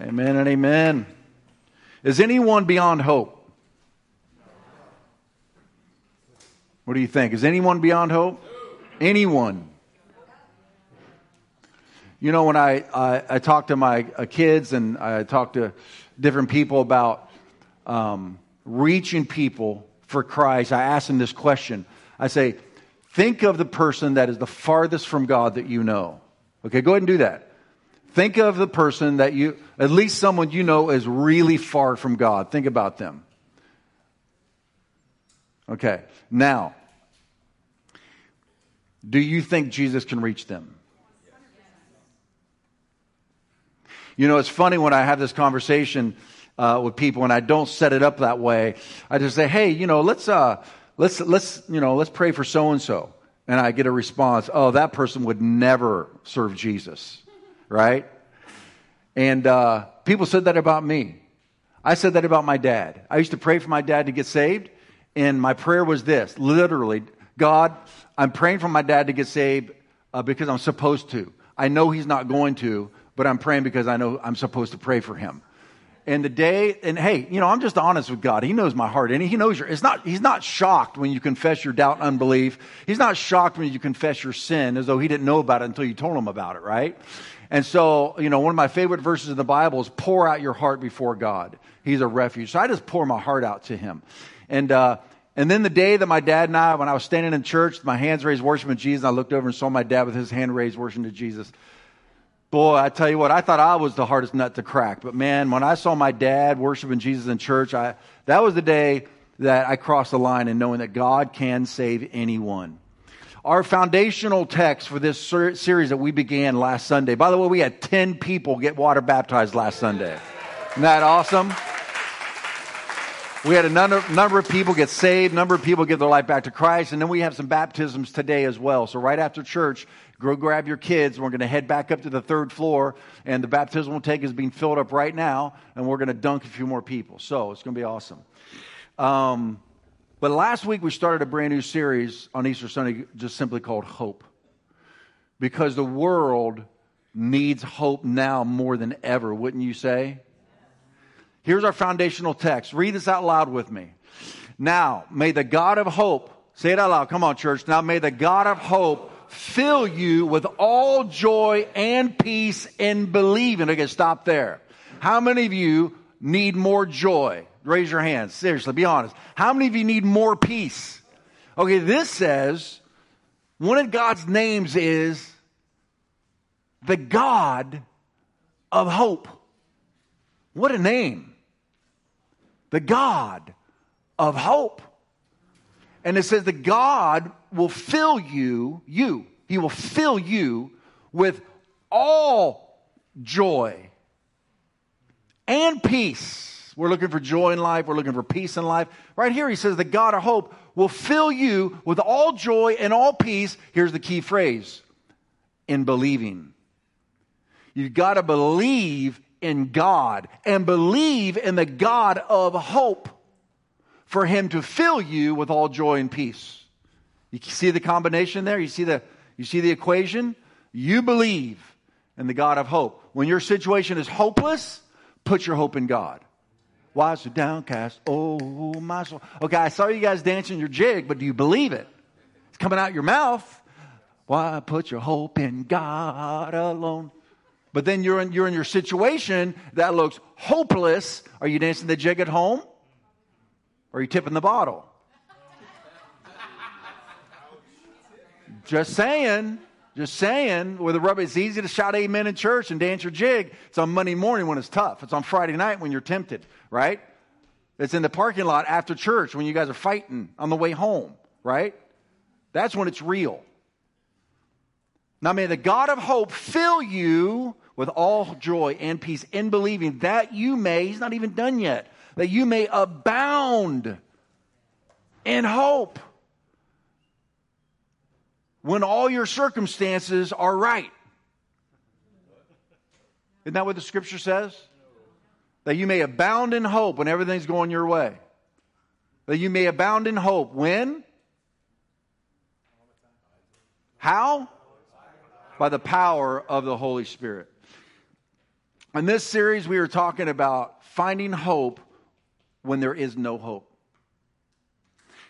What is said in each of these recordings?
Amen and amen. Is anyone beyond hope? What do you think? Is anyone beyond hope? Anyone? You know, when I, I, I talk to my uh, kids and I talk to different people about um, reaching people for Christ, I ask them this question. I say, think of the person that is the farthest from God that you know. Okay, go ahead and do that. Think of the person that you, at least someone you know is really far from God. Think about them. Okay, now, do you think Jesus can reach them? You know, it's funny when I have this conversation uh, with people and I don't set it up that way. I just say, hey, you know, let's, uh, let's, let's, you know, let's pray for so and so. And I get a response, oh, that person would never serve Jesus right? And uh, people said that about me. I said that about my dad. I used to pray for my dad to get saved, and my prayer was this literally, God, I'm praying for my dad to get saved uh, because I'm supposed to. I know he's not going to, but I'm praying because I know I'm supposed to pray for him. And the day, and hey, you know, I'm just honest with God. He knows my heart, and He knows your. It's not. He's not shocked when you confess your doubt and unbelief. He's not shocked when you confess your sin, as though He didn't know about it until you told Him about it, right? And so, you know, one of my favorite verses in the Bible is pour out your heart before God. He's a refuge. So I just pour my heart out to him. And, uh, and then the day that my dad and I, when I was standing in church, my hands raised worshiping Jesus, I looked over and saw my dad with his hand raised worshiping to Jesus. Boy, I tell you what, I thought I was the hardest nut to crack. But man, when I saw my dad worshiping Jesus in church, I, that was the day that I crossed the line in knowing that God can save anyone. Our foundational text for this ser- series that we began last Sunday. By the way, we had 10 people get water baptized last Sunday. Isn't that awesome? We had a number, number of people get saved, number of people give their life back to Christ, and then we have some baptisms today as well. So right after church, go grab your kids. We're going to head back up to the third floor, and the baptismal tank is being filled up right now, and we're going to dunk a few more people. So it's going to be awesome. Um, but last week we started a brand new series on Easter Sunday just simply called Hope. Because the world needs hope now more than ever, wouldn't you say? Here's our foundational text. Read this out loud with me. Now, may the God of hope, say it out loud. Come on, church. Now, may the God of hope fill you with all joy and peace in believing. Okay, stop there. How many of you need more joy? Raise your hands. Seriously, be honest. How many of you need more peace? Okay, this says one of God's names is the God of hope. What a name. The God of hope. And it says that God will fill you, you, He will fill you with all joy and peace we're looking for joy in life. We're looking for peace in life. Right here, he says, The God of hope will fill you with all joy and all peace. Here's the key phrase in believing. You've got to believe in God and believe in the God of hope for him to fill you with all joy and peace. You see the combination there? You see the, you see the equation? You believe in the God of hope. When your situation is hopeless, put your hope in God. Why so downcast? Oh, my soul. Okay, I saw you guys dancing your jig, but do you believe it? It's coming out your mouth. Why put your hope in God alone? But then you're in, you're in your situation that looks hopeless. Are you dancing the jig at home? Or are you tipping the bottle? Just saying. Just saying, with a rubber, it's easy to shout amen in church and dance your jig. It's on Monday morning when it's tough. It's on Friday night when you're tempted, right? It's in the parking lot after church when you guys are fighting on the way home, right? That's when it's real. Now, may the God of hope fill you with all joy and peace in believing that you may, he's not even done yet, that you may abound in hope when all your circumstances are right. Isn't that what the scripture says? That you may abound in hope when everything's going your way. That you may abound in hope when? How? By the power of the Holy Spirit. In this series, we are talking about finding hope when there is no hope.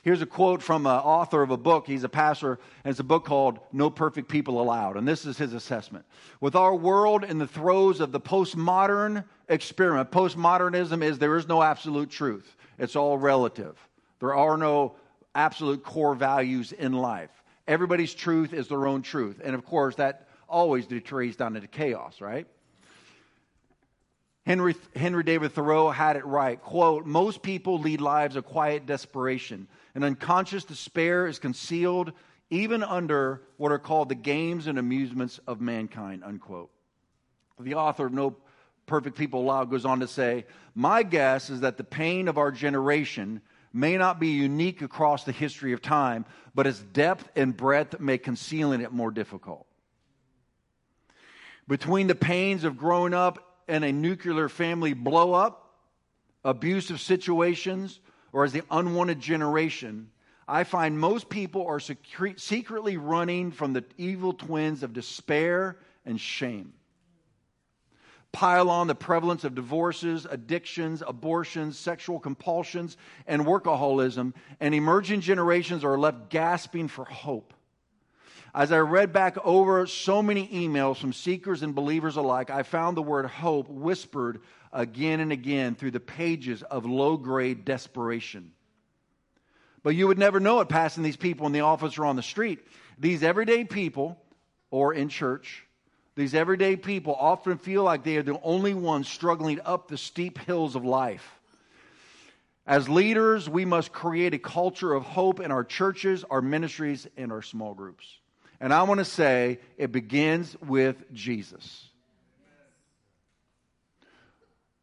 Here's a quote from an author of a book. He's a pastor, and it's a book called No Perfect People Allowed. And this is his assessment. With our world in the throes of the postmodern experiment, postmodernism is there is no absolute truth, it's all relative. There are no absolute core values in life. Everybody's truth is their own truth. And of course, that always deteriorates down into chaos, right? Henry, Henry David Thoreau had it right. Quote, most people lead lives of quiet desperation. An unconscious despair is concealed even under what are called the games and amusements of mankind, unquote. The author of No Perfect People Allowed goes on to say, My guess is that the pain of our generation may not be unique across the history of time, but its depth and breadth make concealing it more difficult. Between the pains of growing up in a nuclear family blow up, abusive situations, or as the unwanted generation, I find most people are secretly running from the evil twins of despair and shame. Pile on the prevalence of divorces, addictions, abortions, sexual compulsions, and workaholism, and emerging generations are left gasping for hope. As I read back over so many emails from seekers and believers alike, I found the word hope whispered again and again through the pages of low grade desperation. But you would never know it passing these people in the office or on the street. These everyday people, or in church, these everyday people often feel like they are the only ones struggling up the steep hills of life. As leaders, we must create a culture of hope in our churches, our ministries, and our small groups. And I want to say it begins with Jesus.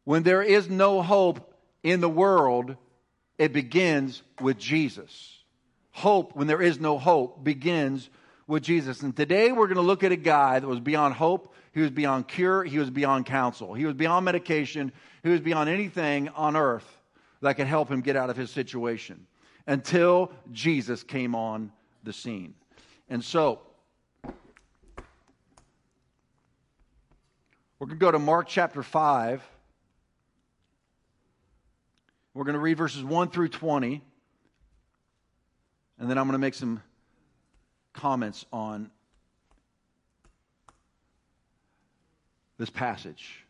When there is no hope in the world, it begins with Jesus. Hope, when there is no hope, begins with Jesus. And today we're going to look at a guy that was beyond hope, he was beyond cure, he was beyond counsel, he was beyond medication, he was beyond anything on earth that could help him get out of his situation until Jesus came on the scene. And so, We're going to go to Mark chapter 5. We're going to read verses 1 through 20. And then I'm going to make some comments on this passage.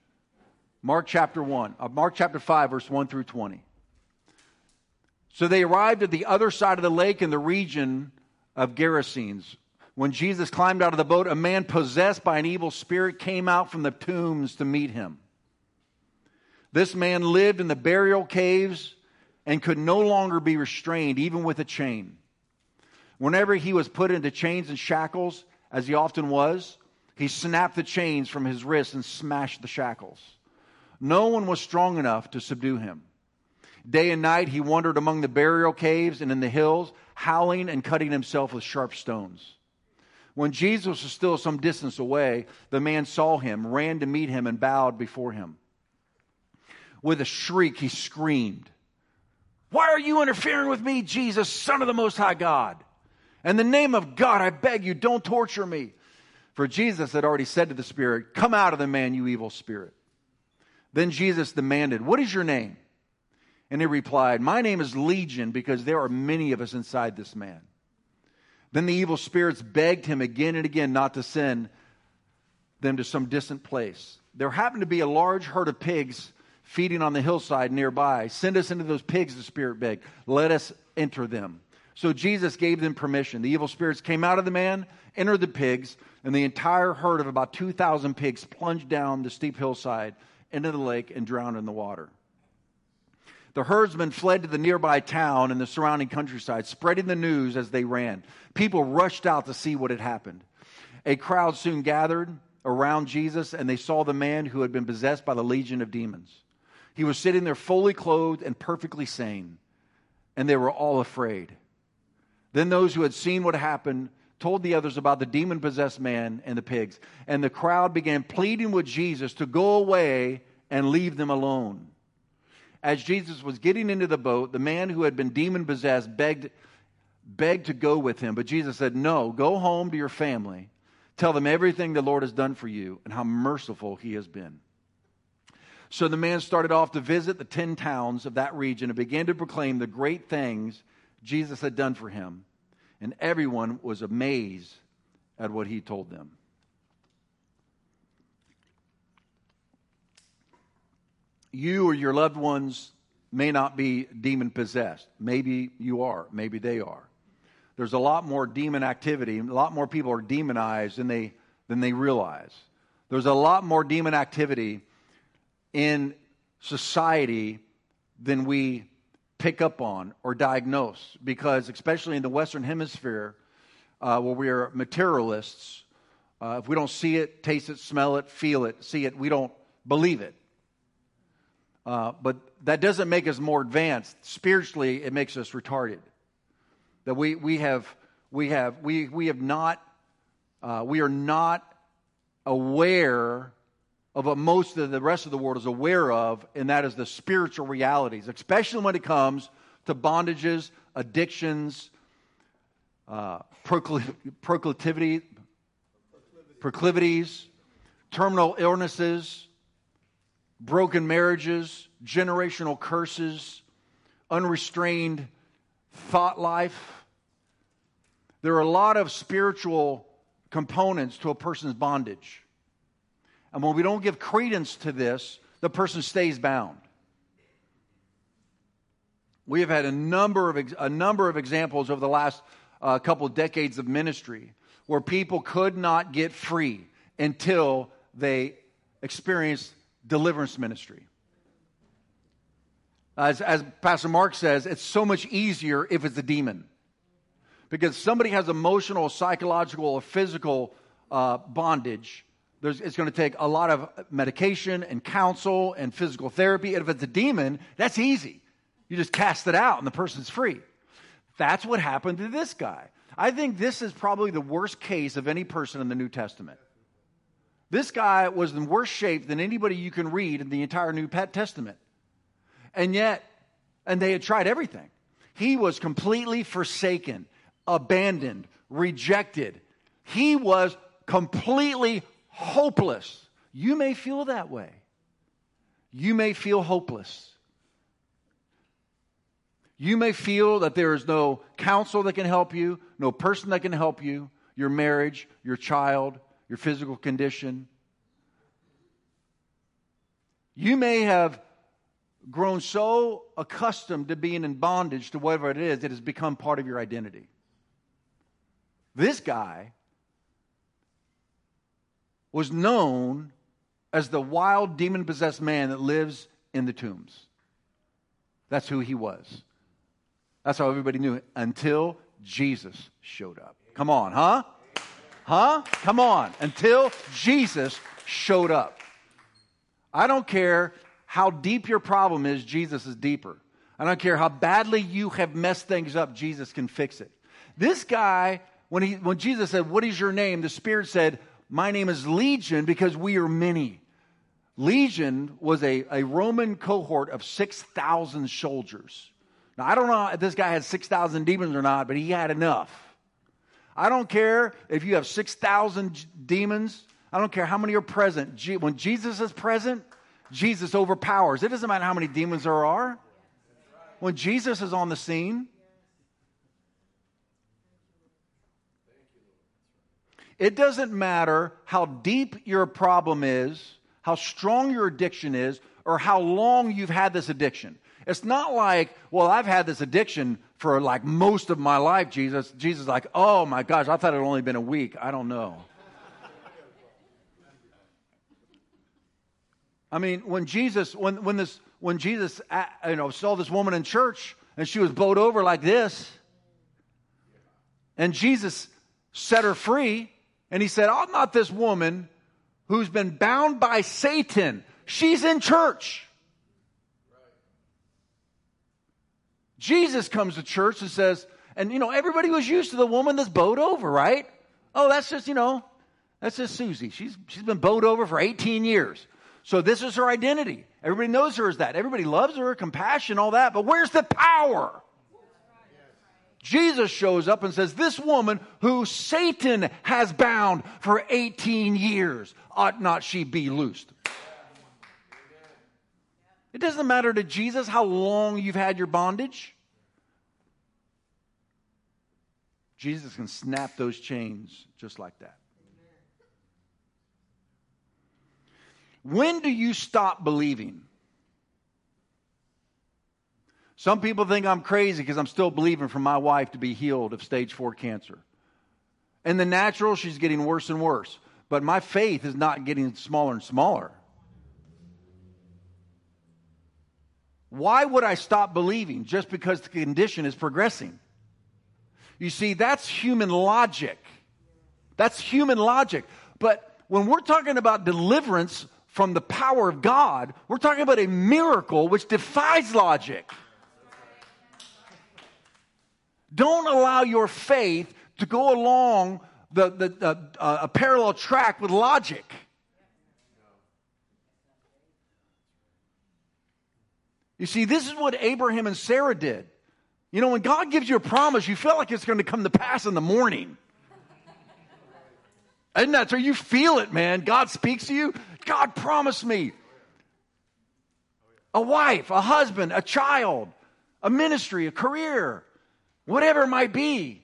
Mark chapter 1, uh, Mark chapter 5, verse 1 through 20. So they arrived at the other side of the lake in the region of Gerasenes when Jesus climbed out of the boat, a man possessed by an evil spirit came out from the tombs to meet him. This man lived in the burial caves and could no longer be restrained, even with a chain. Whenever he was put into chains and shackles, as he often was, he snapped the chains from his wrists and smashed the shackles. No one was strong enough to subdue him. Day and night he wandered among the burial caves and in the hills, howling and cutting himself with sharp stones. When Jesus was still some distance away, the man saw him, ran to meet him, and bowed before him. With a shriek, he screamed, Why are you interfering with me, Jesus, Son of the Most High God? In the name of God, I beg you, don't torture me. For Jesus had already said to the spirit, Come out of the man, you evil spirit. Then Jesus demanded, What is your name? And he replied, My name is Legion, because there are many of us inside this man. Then the evil spirits begged him again and again not to send them to some distant place. There happened to be a large herd of pigs feeding on the hillside nearby. Send us into those pigs, the spirit begged. Let us enter them. So Jesus gave them permission. The evil spirits came out of the man, entered the pigs, and the entire herd of about 2,000 pigs plunged down the steep hillside into the lake and drowned in the water. The herdsmen fled to the nearby town and the surrounding countryside, spreading the news as they ran. People rushed out to see what had happened. A crowd soon gathered around Jesus, and they saw the man who had been possessed by the legion of demons. He was sitting there fully clothed and perfectly sane, and they were all afraid. Then those who had seen what happened told the others about the demon possessed man and the pigs, and the crowd began pleading with Jesus to go away and leave them alone as Jesus was getting into the boat, the man who had been demon possessed begged, begged to go with him. But Jesus said, No, go home to your family. Tell them everything the Lord has done for you and how merciful he has been. So the man started off to visit the ten towns of that region and began to proclaim the great things Jesus had done for him. And everyone was amazed at what he told them. You or your loved ones may not be demon possessed. Maybe you are. Maybe they are. There's a lot more demon activity. A lot more people are demonized than they, than they realize. There's a lot more demon activity in society than we pick up on or diagnose because, especially in the Western Hemisphere, uh, where we are materialists, uh, if we don't see it, taste it, smell it, feel it, see it, we don't believe it. Uh, but that doesn't make us more advanced. Spiritually, it makes us retarded. That we, we have, we have, we, we have not, uh, we are not aware of what most of the rest of the world is aware of, and that is the spiritual realities, especially when it comes to bondages, addictions, uh, proclivity, proclivities, terminal illnesses, broken marriages, generational curses, unrestrained thought life. There are a lot of spiritual components to a person's bondage. And when we don't give credence to this, the person stays bound. We have had a number of, a number of examples over the last uh, couple of decades of ministry where people could not get free until they experienced deliverance ministry. As, as Pastor Mark says, it's so much easier if it's a demon. Because somebody has emotional, psychological, or physical uh, bondage, there's, it's going to take a lot of medication and counsel and physical therapy. And if it's a demon, that's easy. You just cast it out and the person's free. That's what happened to this guy. I think this is probably the worst case of any person in the New Testament. This guy was in worse shape than anybody you can read in the entire New Testament. And yet, and they had tried everything. He was completely forsaken, abandoned, rejected. He was completely hopeless. You may feel that way. You may feel hopeless. You may feel that there is no counsel that can help you, no person that can help you, your marriage, your child, your physical condition. You may have grown so accustomed to being in bondage to whatever it is, it has become part of your identity. This guy was known as the wild demon possessed man that lives in the tombs. That's who he was. That's how everybody knew it until Jesus showed up. Come on, huh? Huh? Come on. Until Jesus showed up. I don't care how deep your problem is, Jesus is deeper. I don't care how badly you have messed things up, Jesus can fix it. This guy, when, he, when Jesus said, What is your name? the Spirit said, My name is Legion because we are many. Legion was a, a Roman cohort of 6,000 soldiers. Now, I don't know if this guy had 6,000 demons or not, but he had enough. I don't care if you have 6,000 demons. I don't care how many are present. When Jesus is present, Jesus overpowers. It doesn't matter how many demons there are. When Jesus is on the scene, it doesn't matter how deep your problem is, how strong your addiction is, or how long you've had this addiction. It's not like, well, I've had this addiction for like most of my life, Jesus. Jesus like, oh my gosh, I thought it had only been a week. I don't know. I mean, when Jesus, when, when this, when Jesus, uh, you know, saw this woman in church and she was bowed over like this, and Jesus set her free, and he said, I'm not this woman who's been bound by Satan. She's in church. Jesus comes to church and says, and you know, everybody was used to the woman that's bowed over, right? Oh, that's just, you know, that's just Susie. She's, she's been bowed over for 18 years. So this is her identity. Everybody knows her as that. Everybody loves her, compassion, all that. But where's the power? Jesus shows up and says, This woman who Satan has bound for 18 years, ought not she be loosed? It doesn't matter to Jesus how long you've had your bondage. Jesus can snap those chains just like that. When do you stop believing? Some people think I'm crazy because I'm still believing for my wife to be healed of stage four cancer. In the natural, she's getting worse and worse. But my faith is not getting smaller and smaller. Why would I stop believing just because the condition is progressing? You see, that's human logic. That's human logic. But when we're talking about deliverance from the power of God, we're talking about a miracle which defies logic. Don't allow your faith to go along the, the, uh, a parallel track with logic. You see, this is what Abraham and Sarah did. You know, when God gives you a promise, you feel like it's going to come to pass in the morning. Isn't that so? You feel it, man. God speaks to you. God promised me a wife, a husband, a child, a ministry, a career, whatever it might be.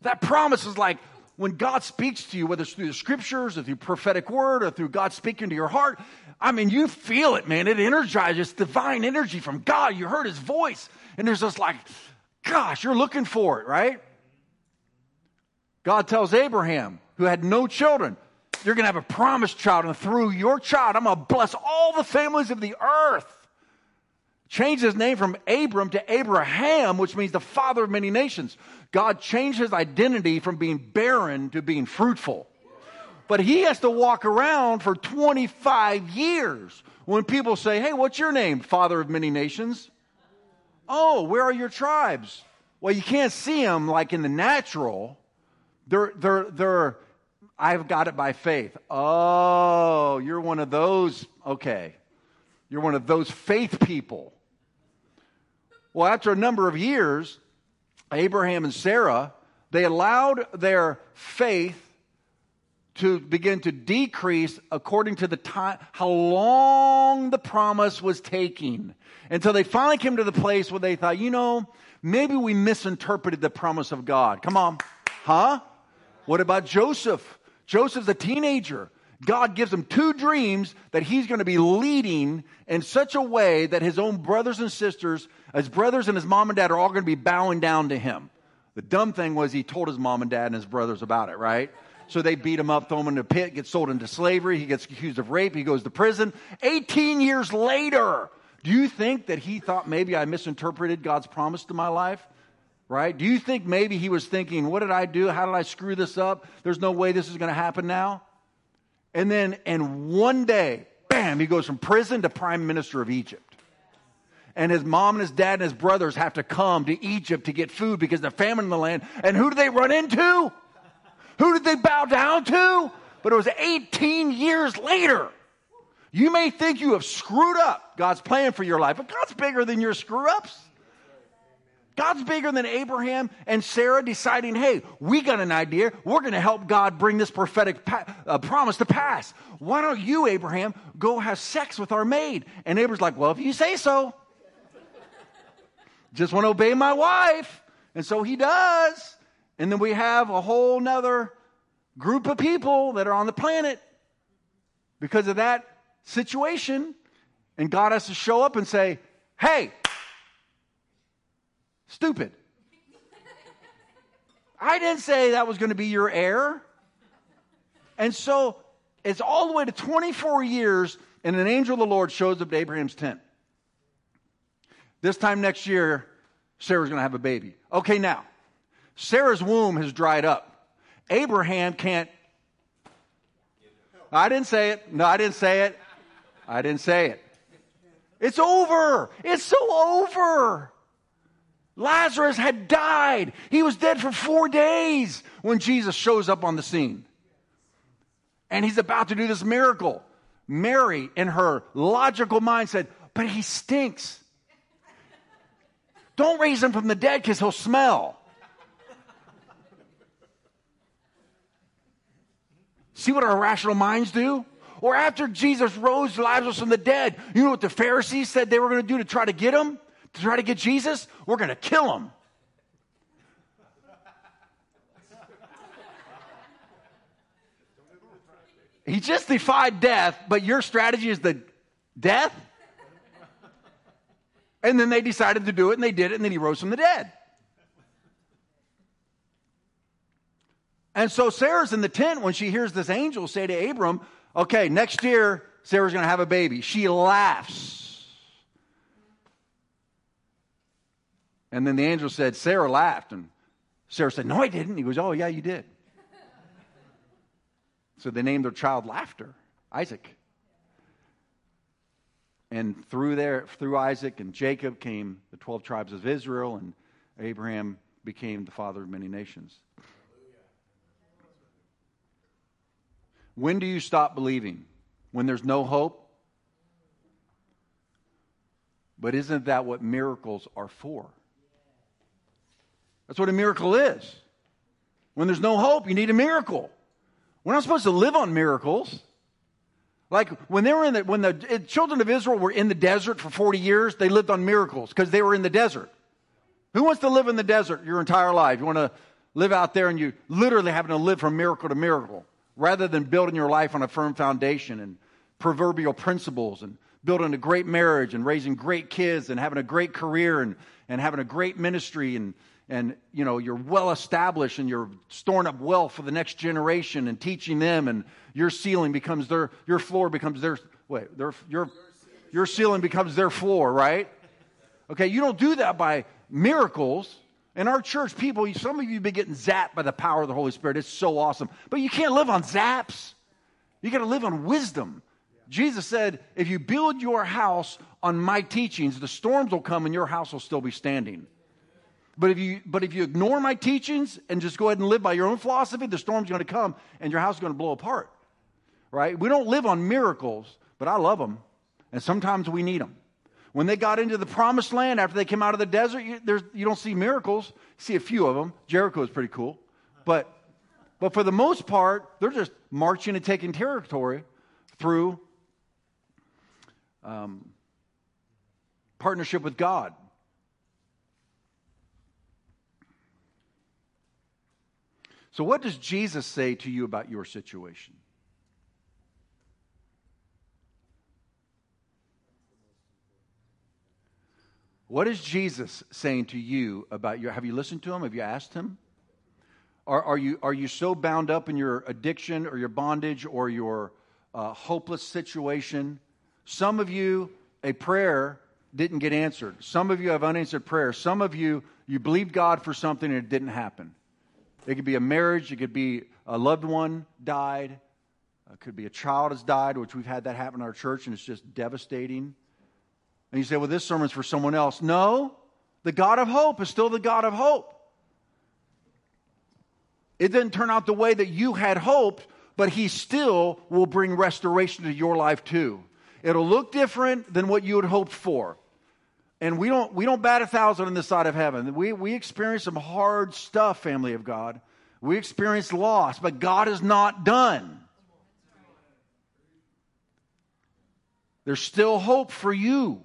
That promise is like when God speaks to you, whether it's through the scriptures or through prophetic word or through God speaking to your heart, I mean, you feel it, man. It energizes divine energy from God. You heard his voice. And there's just like, gosh, you're looking for it, right? God tells Abraham, who had no children, you're going to have a promised child, and through your child, I'm going to bless all the families of the earth. Changed his name from Abram to Abraham, which means the father of many nations. God changed his identity from being barren to being fruitful. But he has to walk around for 25 years when people say, Hey, what's your name? Father of many nations. Oh, where are your tribes? Well, you can't see them like in the natural. They're, they're, they're, I've got it by faith. Oh, you're one of those. Okay. You're one of those faith people. Well, after a number of years, Abraham and Sarah, they allowed their faith to begin to decrease according to the time, how long the promise was taking. Until they finally came to the place where they thought, you know, maybe we misinterpreted the promise of God. Come on. Huh? What about Joseph? Joseph's a teenager. God gives him two dreams that he's going to be leading in such a way that his own brothers and sisters, his brothers and his mom and dad are all going to be bowing down to him. The dumb thing was he told his mom and dad and his brothers about it, right? So they beat him up, throw him in a pit, gets sold into slavery. He gets accused of rape. He goes to prison. 18 years later, do you think that he thought maybe I misinterpreted God's promise to my life? Right? Do you think maybe he was thinking, what did I do? How did I screw this up? There's no way this is going to happen now. And then in one day, bam, he goes from prison to prime minister of Egypt. And his mom and his dad and his brothers have to come to Egypt to get food because there's famine in the land. And who do they run into? Who did they bow down to? But it was 18 years later. You may think you have screwed up God's plan for your life, but God's bigger than your screw ups. God's bigger than Abraham and Sarah deciding, hey, we got an idea. We're going to help God bring this prophetic pa- uh, promise to pass. Why don't you, Abraham, go have sex with our maid? And Abraham's like, well, if you say so. Just want to obey my wife. And so he does. And then we have a whole nother group of people that are on the planet because of that situation. And God has to show up and say, hey, stupid. I didn't say that was going to be your heir. And so it's all the way to 24 years, and an angel of the Lord shows up to Abraham's tent. This time next year, Sarah's going to have a baby. Okay, now, Sarah's womb has dried up. Abraham can't. I didn't say it. No, I didn't say it. I didn't say it. It's over. It's so over. Lazarus had died. He was dead for four days when Jesus shows up on the scene. And he's about to do this miracle. Mary, in her logical mind, said, But he stinks. Don't raise him from the dead because he'll smell. See what our rational minds do? Or after Jesus rose Lazarus from the dead, you know what the Pharisees said they were going to do to try to get him? To try to get Jesus? We're going to kill him. He just defied death, but your strategy is the death? And then they decided to do it, and they did it, and then he rose from the dead. And so Sarah's in the tent when she hears this angel say to Abram, Okay, next year, Sarah's going to have a baby. She laughs. And then the angel said, Sarah laughed. And Sarah said, No, I didn't. He goes, Oh, yeah, you did. so they named their child Laughter, Isaac. And through there, through Isaac and Jacob came the 12 tribes of Israel, and Abraham became the father of many nations. When do you stop believing? When there's no hope? But isn't that what miracles are for? That's what a miracle is. When there's no hope, you need a miracle. We're not supposed to live on miracles. Like when they were in the, when the children of Israel were in the desert for 40 years, they lived on miracles because they were in the desert. Who wants to live in the desert your entire life? You want to live out there and you literally having to live from miracle to miracle rather than building your life on a firm foundation and proverbial principles and building a great marriage and raising great kids and having a great career and, and having a great ministry and, and you know you're well established and you're storing up wealth for the next generation and teaching them and your ceiling becomes their your floor becomes their wait their your your ceiling becomes their floor right? Okay you don't do that by miracles in our church, people, some of you have been getting zapped by the power of the Holy Spirit. It's so awesome. But you can't live on zaps. You got to live on wisdom. Jesus said, if you build your house on my teachings, the storms will come and your house will still be standing. But if you, but if you ignore my teachings and just go ahead and live by your own philosophy, the storm's going to come and your house is going to blow apart. Right? We don't live on miracles, but I love them. And sometimes we need them. When they got into the promised land after they came out of the desert, you, you don't see miracles. You see a few of them. Jericho is pretty cool. But, but for the most part, they're just marching and taking territory through um, partnership with God. So, what does Jesus say to you about your situation? What is Jesus saying to you about your? Have you listened to him? Have you asked him? Are, are you, are you so bound up in your addiction or your bondage or your uh, hopeless situation? Some of you, a prayer didn't get answered. Some of you have unanswered prayers. Some of you, you believed God for something and it didn't happen. It could be a marriage, it could be a loved one died, it could be a child has died, which we've had that happen in our church, and it's just devastating. And you say, well, this sermon's for someone else. No, the God of hope is still the God of hope. It didn't turn out the way that you had hoped, but He still will bring restoration to your life too. It'll look different than what you had hoped for. And we don't, we don't bat a thousand on this side of heaven. We, we experience some hard stuff, family of God. We experience loss, but God is not done. There's still hope for you.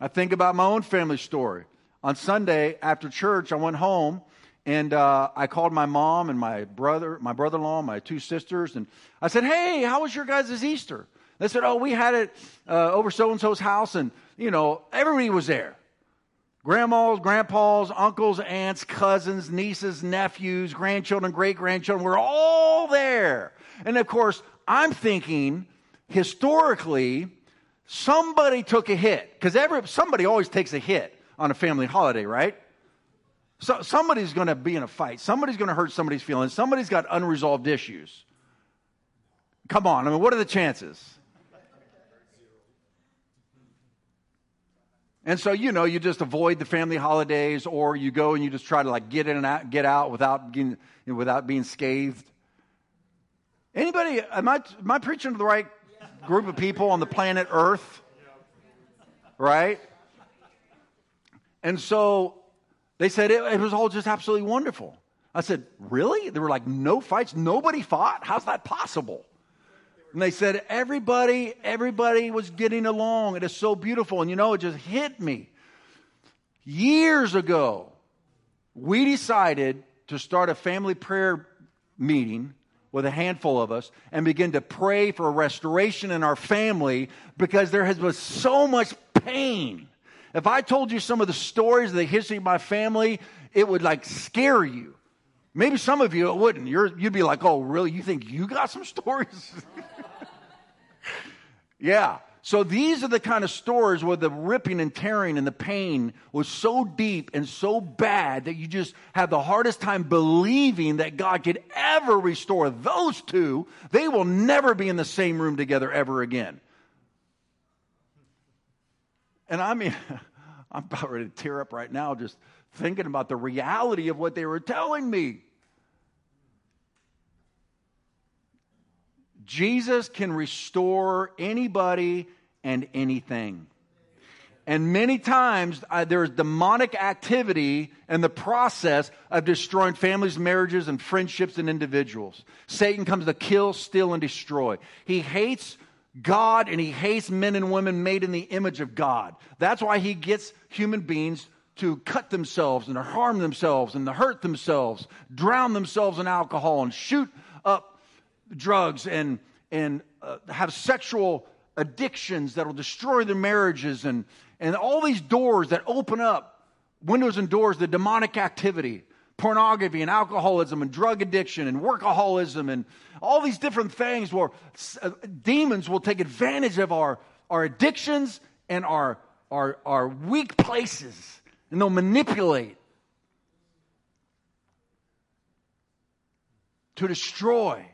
I think about my own family story. On Sunday after church, I went home and uh, I called my mom and my brother, my brother-in-law, my two sisters, and I said, "Hey, how was your guys' Easter?" They said, "Oh, we had it uh, over so and so's house, and you know, everybody was there: grandmas, grandpas, uncles, aunts, cousins, nieces, nephews, grandchildren, great grandchildren. We're all there." And of course, I'm thinking historically Somebody took a hit because every somebody always takes a hit on a family holiday, right? So somebody's going to be in a fight. Somebody's going to hurt somebody's feelings. Somebody's got unresolved issues. Come on, I mean, what are the chances? And so, you know, you just avoid the family holidays or you go and you just try to like get in and out, get out without being, without being scathed. Anybody, am I, am I preaching to the right group of people on the planet Earth. Right? And so they said it, it was all just absolutely wonderful. I said, Really? There were like, No fights? Nobody fought? How's that possible? And they said, Everybody, everybody was getting along. It is so beautiful. And you know, it just hit me. Years ago, we decided to start a family prayer meeting with a handful of us and begin to pray for a restoration in our family because there has been so much pain. If I told you some of the stories of the history of my family, it would like scare you. Maybe some of you it wouldn't. You're, you'd be like, oh, really? You think you got some stories? yeah. So these are the kind of stories where the ripping and tearing and the pain was so deep and so bad that you just have the hardest time believing that God could ever restore those two. They will never be in the same room together ever again. And I mean, I'm about ready to tear up right now just thinking about the reality of what they were telling me. Jesus can restore anybody and anything. And many times uh, there's demonic activity in the process of destroying families, marriages, and friendships and individuals. Satan comes to kill, steal, and destroy. He hates God and he hates men and women made in the image of God. That's why he gets human beings to cut themselves and to harm themselves and to hurt themselves, drown themselves in alcohol and shoot up drugs and, and uh, have sexual addictions that will destroy their marriages and, and all these doors that open up, windows and doors, the demonic activity, pornography and alcoholism and drug addiction and workaholism and all these different things where uh, demons will take advantage of our, our addictions and our, our, our weak places and they'll manipulate to destroy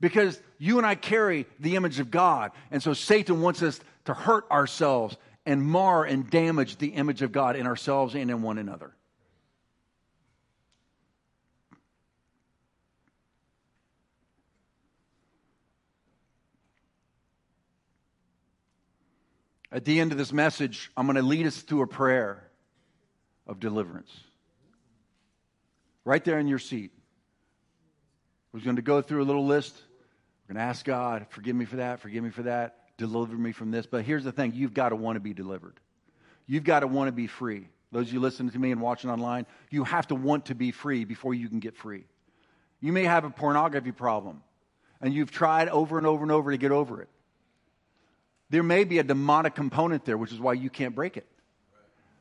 because you and I carry the image of God. And so Satan wants us to hurt ourselves and mar and damage the image of God in ourselves and in one another. At the end of this message, I'm going to lead us to a prayer of deliverance. Right there in your seat. We're going to go through a little list we're going to ask God, forgive me for that, forgive me for that, deliver me from this. But here's the thing you've got to want to be delivered. You've got to want to be free. Those of you listening to me and watching online, you have to want to be free before you can get free. You may have a pornography problem, and you've tried over and over and over to get over it. There may be a demonic component there, which is why you can't break it.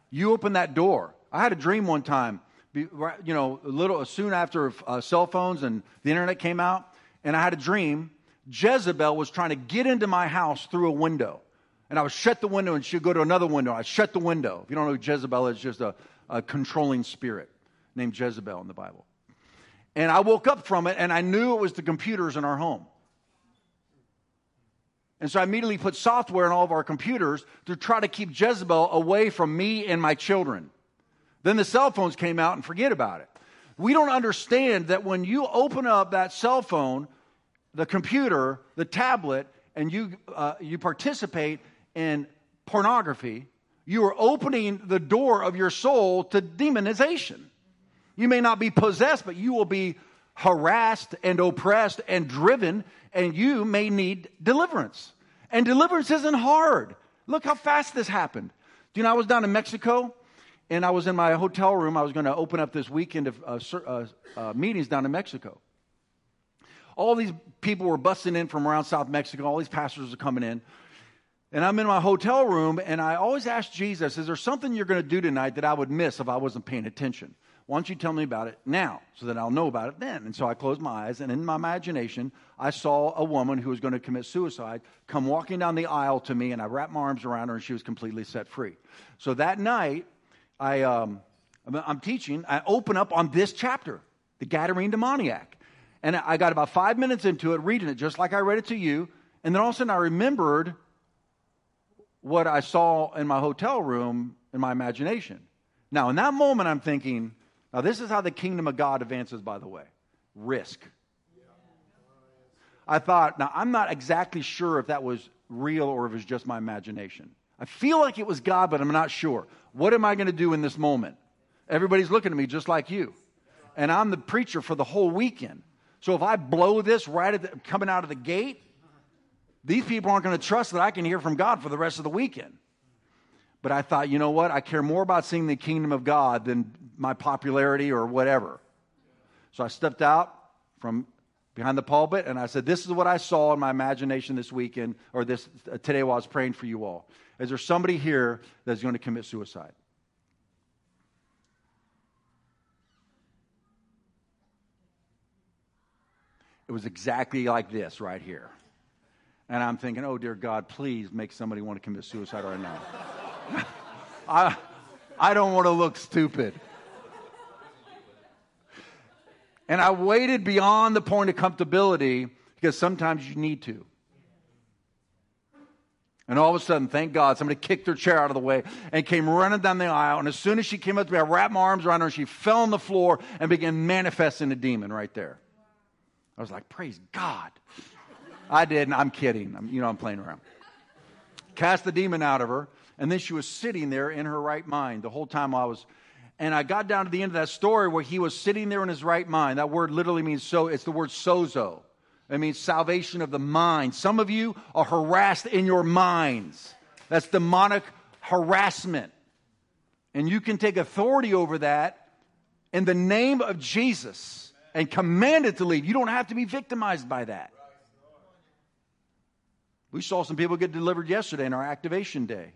You open that door. I had a dream one time, you know, a little soon after uh, cell phones and the internet came out, and I had a dream Jezebel was trying to get into my house through a window. And I would shut the window and she'd go to another window. I'd shut the window. If you don't know who Jezebel is, just a, a controlling spirit named Jezebel in the Bible. And I woke up from it and I knew it was the computers in our home. And so I immediately put software in all of our computers to try to keep Jezebel away from me and my children. Then the cell phones came out and forget about it. We don't understand that when you open up that cell phone, the computer, the tablet, and you, uh, you participate in pornography, you are opening the door of your soul to demonization. You may not be possessed, but you will be harassed and oppressed and driven, and you may need deliverance. And deliverance isn't hard. Look how fast this happened. Do you know, I was down in Mexico and I was in my hotel room. I was going to open up this weekend of uh, uh, uh, meetings down in Mexico all these people were busting in from around South Mexico. All these pastors are coming in. And I'm in my hotel room, and I always ask Jesus, Is there something you're going to do tonight that I would miss if I wasn't paying attention? Why don't you tell me about it now so that I'll know about it then? And so I closed my eyes, and in my imagination, I saw a woman who was going to commit suicide come walking down the aisle to me, and I wrapped my arms around her, and she was completely set free. So that night, I, um, I'm teaching, I open up on this chapter, the Gadarene demoniac. And I got about five minutes into it, reading it just like I read it to you. And then all of a sudden I remembered what I saw in my hotel room in my imagination. Now, in that moment, I'm thinking, now this is how the kingdom of God advances, by the way risk. I thought, now I'm not exactly sure if that was real or if it was just my imagination. I feel like it was God, but I'm not sure. What am I going to do in this moment? Everybody's looking at me just like you. and I'm the preacher for the whole weekend. So if I blow this right at the, coming out of the gate, these people aren't going to trust that I can hear from God for the rest of the weekend. But I thought, you know what? I care more about seeing the kingdom of God than my popularity or whatever. So I stepped out from behind the pulpit and I said, This is what I saw in my imagination this weekend or this uh, today while I was praying for you all. Is there somebody here that's going to commit suicide? It was exactly like this right here. And I'm thinking, oh, dear God, please make somebody want to commit suicide right now. I, I don't want to look stupid. And I waited beyond the point of comfortability because sometimes you need to. And all of a sudden, thank God, somebody kicked her chair out of the way and came running down the aisle. And as soon as she came up to me, I wrapped my arms around her and she fell on the floor and began manifesting a demon right there. I was like, praise God. I did, and I'm kidding. I'm, you know, I'm playing around. Cast the demon out of her, and then she was sitting there in her right mind the whole time I was. And I got down to the end of that story where he was sitting there in his right mind. That word literally means so, it's the word sozo. It means salvation of the mind. Some of you are harassed in your minds. That's demonic harassment. And you can take authority over that in the name of Jesus and command it to leave. You don't have to be victimized by that. We saw some people get delivered yesterday in our activation day.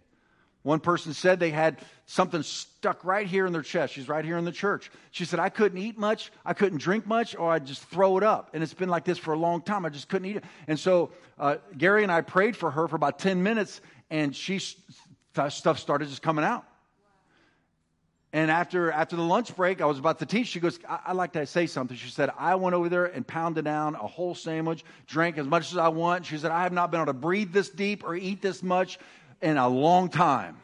One person said they had something stuck right here in their chest. She's right here in the church. She said, I couldn't eat much, I couldn't drink much, or I'd just throw it up. And it's been like this for a long time. I just couldn't eat it. And so uh, Gary and I prayed for her for about 10 minutes, and she stuff started just coming out. And after, after the lunch break, I was about to teach. She goes, I, I like to say something. She said, I went over there and pounded down a whole sandwich, drank as much as I want. She said, I have not been able to breathe this deep or eat this much in a long time.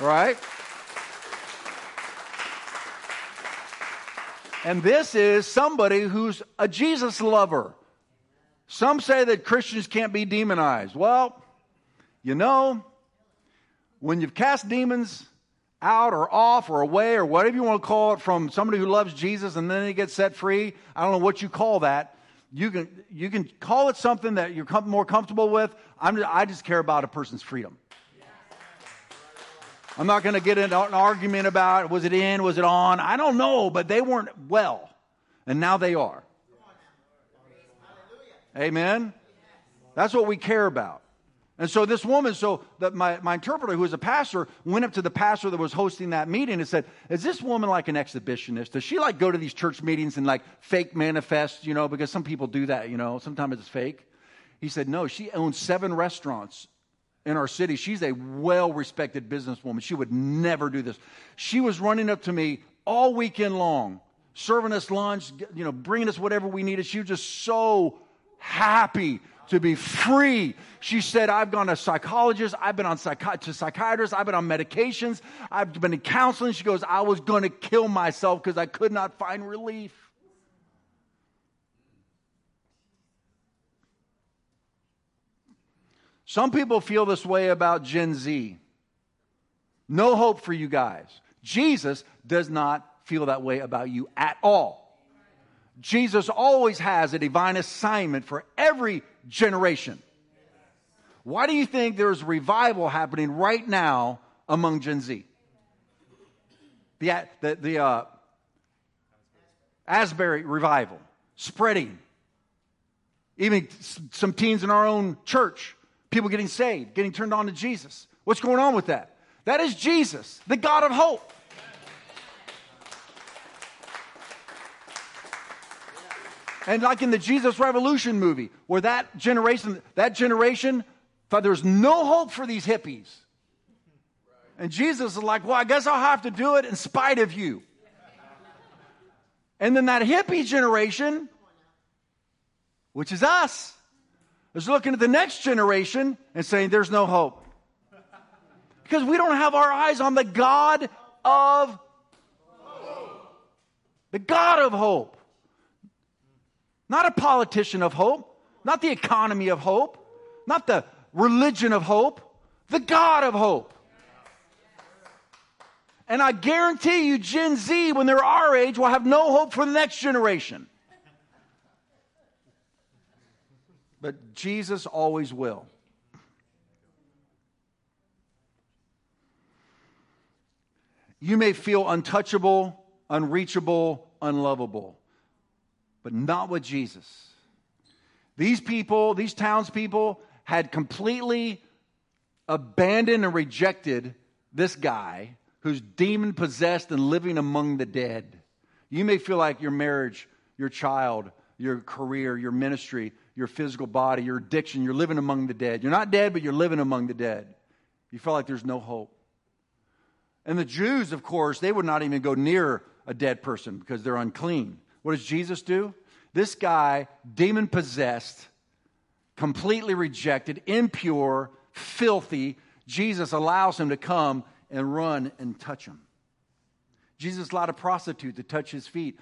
Right? And this is somebody who's a Jesus lover. Some say that Christians can't be demonized. Well, you know, when you've cast demons, out or off or away or whatever you want to call it from somebody who loves Jesus and then they get set free. I don't know what you call that. You can, you can call it something that you're com- more comfortable with. I'm just, I just care about a person's freedom. I'm not going to get into an argument about was it in, was it on. I don't know, but they weren't well. And now they are. Amen. That's what we care about. And so this woman, so that my, my interpreter, who was a pastor, went up to the pastor that was hosting that meeting and said, Is this woman like an exhibitionist? Does she like go to these church meetings and like fake manifest, you know, because some people do that, you know, sometimes it's fake. He said, No, she owns seven restaurants in our city. She's a well respected businesswoman. She would never do this. She was running up to me all weekend long, serving us lunch, you know, bringing us whatever we needed. She was just so happy to be free. She said, I've gone to psychologists, I've been on to psychiatrists, I've been on medications, I've been in counseling. She goes, I was going to kill myself because I could not find relief. Some people feel this way about Gen Z. No hope for you guys. Jesus does not feel that way about you at all. Jesus always has a divine assignment for every generation. Why do you think there's revival happening right now among Gen Z? The, the, the uh, Asbury revival spreading. Even some teens in our own church, people getting saved, getting turned on to Jesus. What's going on with that? That is Jesus, the God of hope. And like in the Jesus Revolution movie, where that generation, that generation thought there's no hope for these hippies. And Jesus is like, well, I guess I'll have to do it in spite of you. And then that hippie generation, which is us, is looking at the next generation and saying, there's no hope. Because we don't have our eyes on the God of the God of hope. Not a politician of hope, not the economy of hope, not the religion of hope, the God of hope. And I guarantee you, Gen Z, when they're our age, will have no hope for the next generation. But Jesus always will. You may feel untouchable, unreachable, unlovable, but not with Jesus. These people, these townspeople, had completely abandoned and rejected this guy who's demon possessed and living among the dead. You may feel like your marriage, your child, your career, your ministry, your physical body, your addiction, you're living among the dead. You're not dead, but you're living among the dead. You feel like there's no hope. And the Jews, of course, they would not even go near a dead person because they're unclean. What does Jesus do? This guy, demon possessed, completely rejected, impure, filthy, Jesus allows him to come and run and touch him. Jesus allowed a prostitute to touch his feet,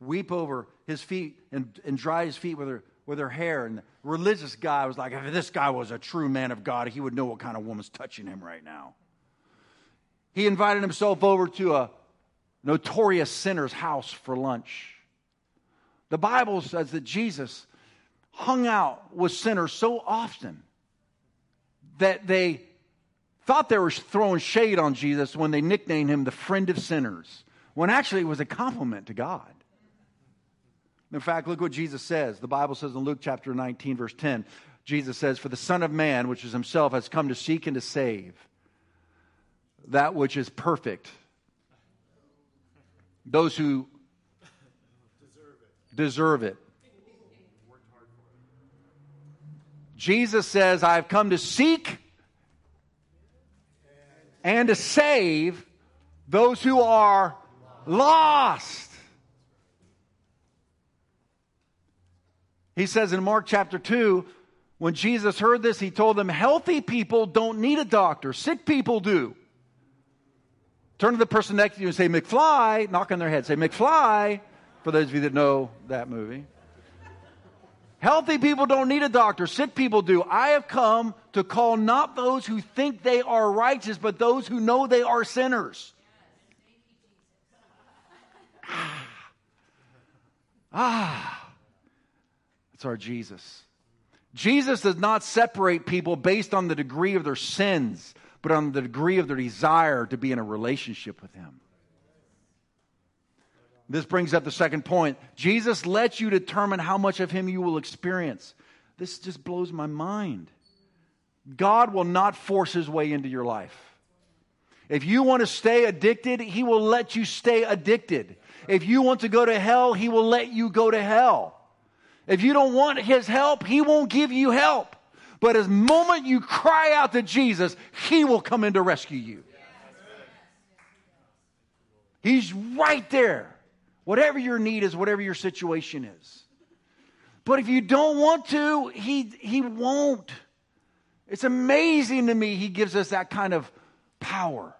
weep over his feet, and, and dry his feet with her, with her hair. And the religious guy was like, if this guy was a true man of God, he would know what kind of woman's touching him right now. He invited himself over to a notorious sinner's house for lunch. The Bible says that Jesus hung out with sinners so often that they thought they were throwing shade on Jesus when they nicknamed him the friend of sinners, when actually it was a compliment to God. In fact, look what Jesus says. The Bible says in Luke chapter 19, verse 10, Jesus says, For the Son of Man, which is himself, has come to seek and to save that which is perfect. Those who deserve it. Jesus says, I've come to seek and to save those who are lost. He says in Mark chapter 2, when Jesus heard this, he told them, Healthy people don't need a doctor, sick people do. Turn to the person next to you and say, McFly, knock on their head, say, McFly, for those of you that know that movie. Healthy people don't need a doctor, sick people do. I have come to call not those who think they are righteous, but those who know they are sinners. Ah, ah. that's our Jesus. Jesus does not separate people based on the degree of their sins, but on the degree of their desire to be in a relationship with Him. This brings up the second point. Jesus lets you determine how much of Him you will experience. This just blows my mind. God will not force His way into your life. If you want to stay addicted, He will let you stay addicted. If you want to go to hell, He will let you go to hell. If you don't want His help, He won't give you help. But as moment you cry out to Jesus, He will come in to rescue you. He's right there. Whatever your need is, whatever your situation is. But if you don't want to, he, he won't. It's amazing to me he gives us that kind of power.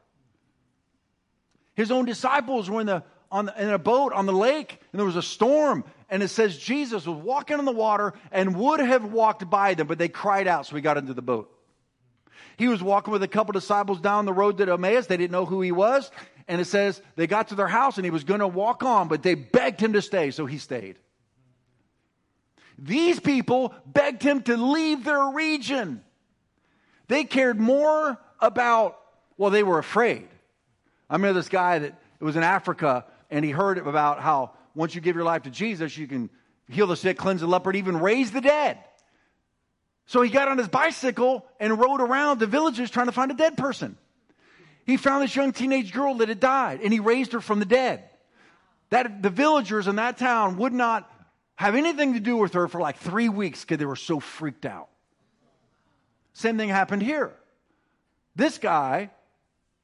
His own disciples were in, the, on the, in a boat on the lake, and there was a storm, and it says Jesus was walking on the water and would have walked by them, but they cried out, so he got into the boat. He was walking with a couple disciples down the road to Emmaus. They didn't know who he was. And it says they got to their house and he was going to walk on, but they begged him to stay, so he stayed. These people begged him to leave their region. They cared more about, well, they were afraid. I remember this guy that it was in Africa and he heard about how once you give your life to Jesus, you can heal the sick, cleanse the leopard, even raise the dead. So he got on his bicycle and rode around the villages trying to find a dead person. He found this young teenage girl that had died and he raised her from the dead. That the villagers in that town would not have anything to do with her for like three weeks because they were so freaked out. Same thing happened here. This guy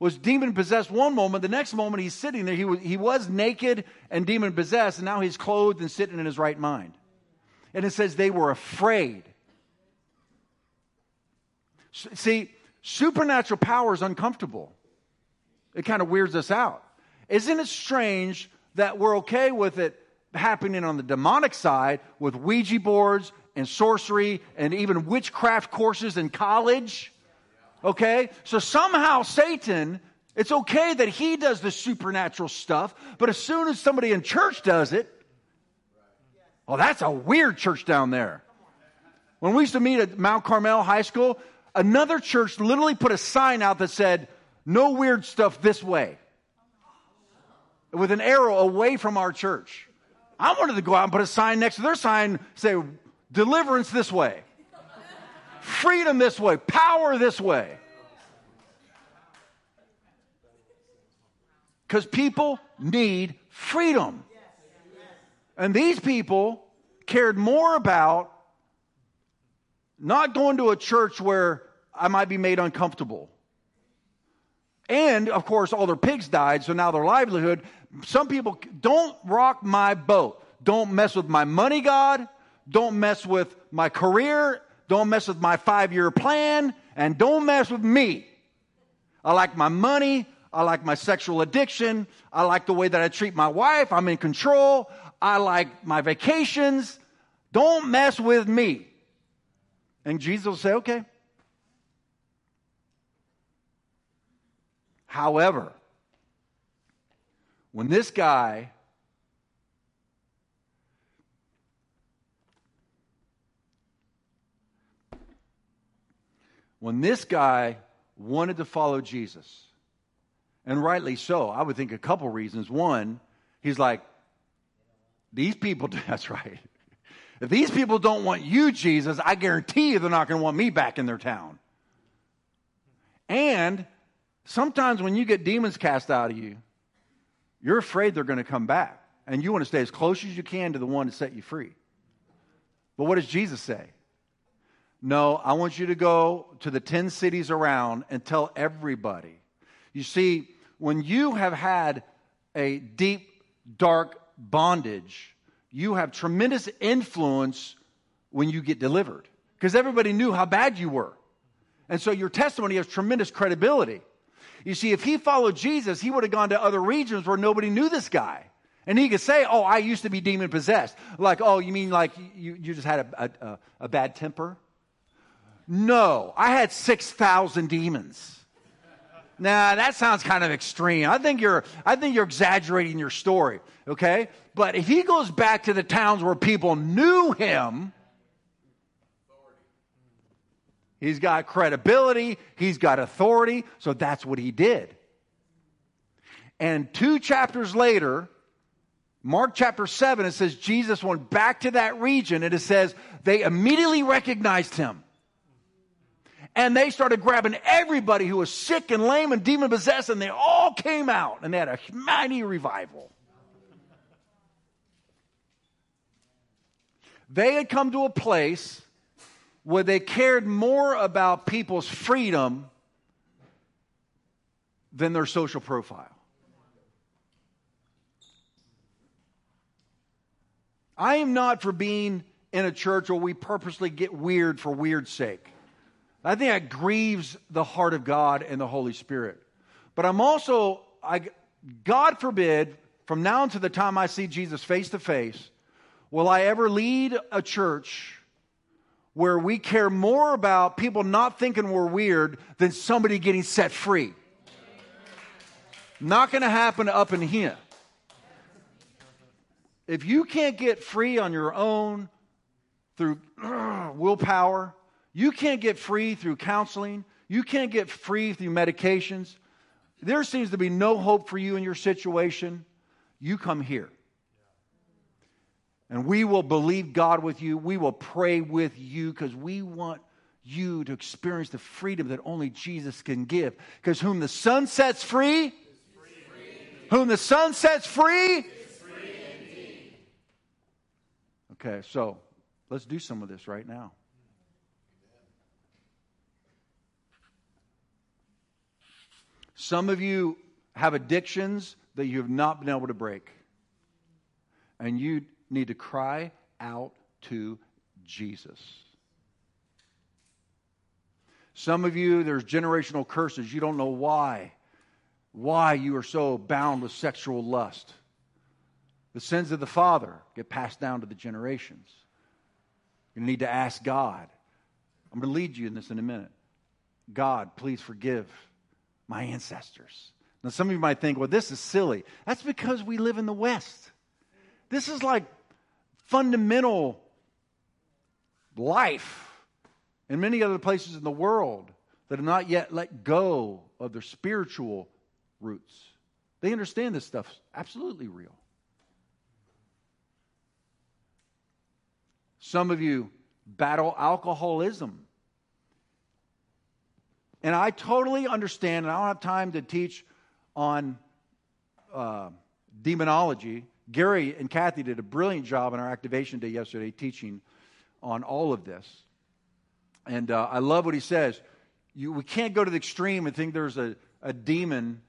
was demon possessed one moment, the next moment he's sitting there. He was, he was naked and demon possessed, and now he's clothed and sitting in his right mind. And it says they were afraid. See, supernatural power is uncomfortable. It kind of weirds us out. Isn't it strange that we're okay with it happening on the demonic side with Ouija boards and sorcery and even witchcraft courses in college? Okay? So somehow Satan It's okay that he does the supernatural stuff, but as soon as somebody in church does it, oh, that's a weird church down there. When we used to meet at Mount Carmel High School, another church literally put a sign out that said, no weird stuff this way. With an arrow away from our church. I wanted to go out and put a sign next to their sign, say, deliverance this way, freedom this way, power this way. Because people need freedom. And these people cared more about not going to a church where I might be made uncomfortable. And of course, all their pigs died, so now their livelihood. Some people don't rock my boat. Don't mess with my money, God. Don't mess with my career. Don't mess with my five year plan. And don't mess with me. I like my money. I like my sexual addiction. I like the way that I treat my wife. I'm in control. I like my vacations. Don't mess with me. And Jesus will say, okay. However, when this guy when this guy wanted to follow Jesus, and rightly so, I would think a couple reasons. One, he's like, these people, that's right. If these people don't want you, Jesus, I guarantee you they're not going to want me back in their town. And Sometimes when you get demons cast out of you, you're afraid they're going to come back. And you want to stay as close as you can to the one to set you free. But what does Jesus say? No, I want you to go to the 10 cities around and tell everybody. You see, when you have had a deep, dark bondage, you have tremendous influence when you get delivered because everybody knew how bad you were. And so your testimony has tremendous credibility. You see, if he followed Jesus, he would have gone to other regions where nobody knew this guy. And he could say, Oh, I used to be demon possessed. Like, oh, you mean like you, you just had a, a, a bad temper? No, I had 6,000 demons. Nah, that sounds kind of extreme. I think you're, I think you're exaggerating your story. Okay. But if he goes back to the towns where people knew him, He's got credibility, he's got authority, so that's what he did. And two chapters later, Mark chapter 7, it says Jesus went back to that region and it says they immediately recognized him. And they started grabbing everybody who was sick and lame and demon possessed, and they all came out and they had a mighty revival. They had come to a place where they cared more about people's freedom than their social profile. I am not for being in a church where we purposely get weird for weird's sake. I think that grieves the heart of God and the Holy Spirit. But I'm also, I, God forbid, from now until the time I see Jesus face to face, will I ever lead a church where we care more about people not thinking we're weird than somebody getting set free. Not going to happen up in here. If you can't get free on your own through willpower, you can't get free through counseling, you can't get free through medications, there seems to be no hope for you in your situation, you come here. And we will believe God with you. We will pray with you because we want you to experience the freedom that only Jesus can give. Because whom the Son sets free, free. whom the Son sets free, free okay, so let's do some of this right now. Some of you have addictions that you have not been able to break. And you need to cry out to Jesus. Some of you, there's generational curses. You don't know why. Why you are so bound with sexual lust. The sins of the father get passed down to the generations. You need to ask God. I'm going to lead you in this in a minute. God, please forgive my ancestors. Now, some of you might think, well, this is silly. That's because we live in the West. This is like fundamental life in many other places in the world that have not yet let go of their spiritual roots. They understand this stuff's absolutely real. Some of you battle alcoholism. And I totally understand, and I don't have time to teach on uh, demonology. Gary and Kathy did a brilliant job on our activation day yesterday teaching on all of this. And uh, I love what he says. You, we can't go to the extreme and think there's a, a demon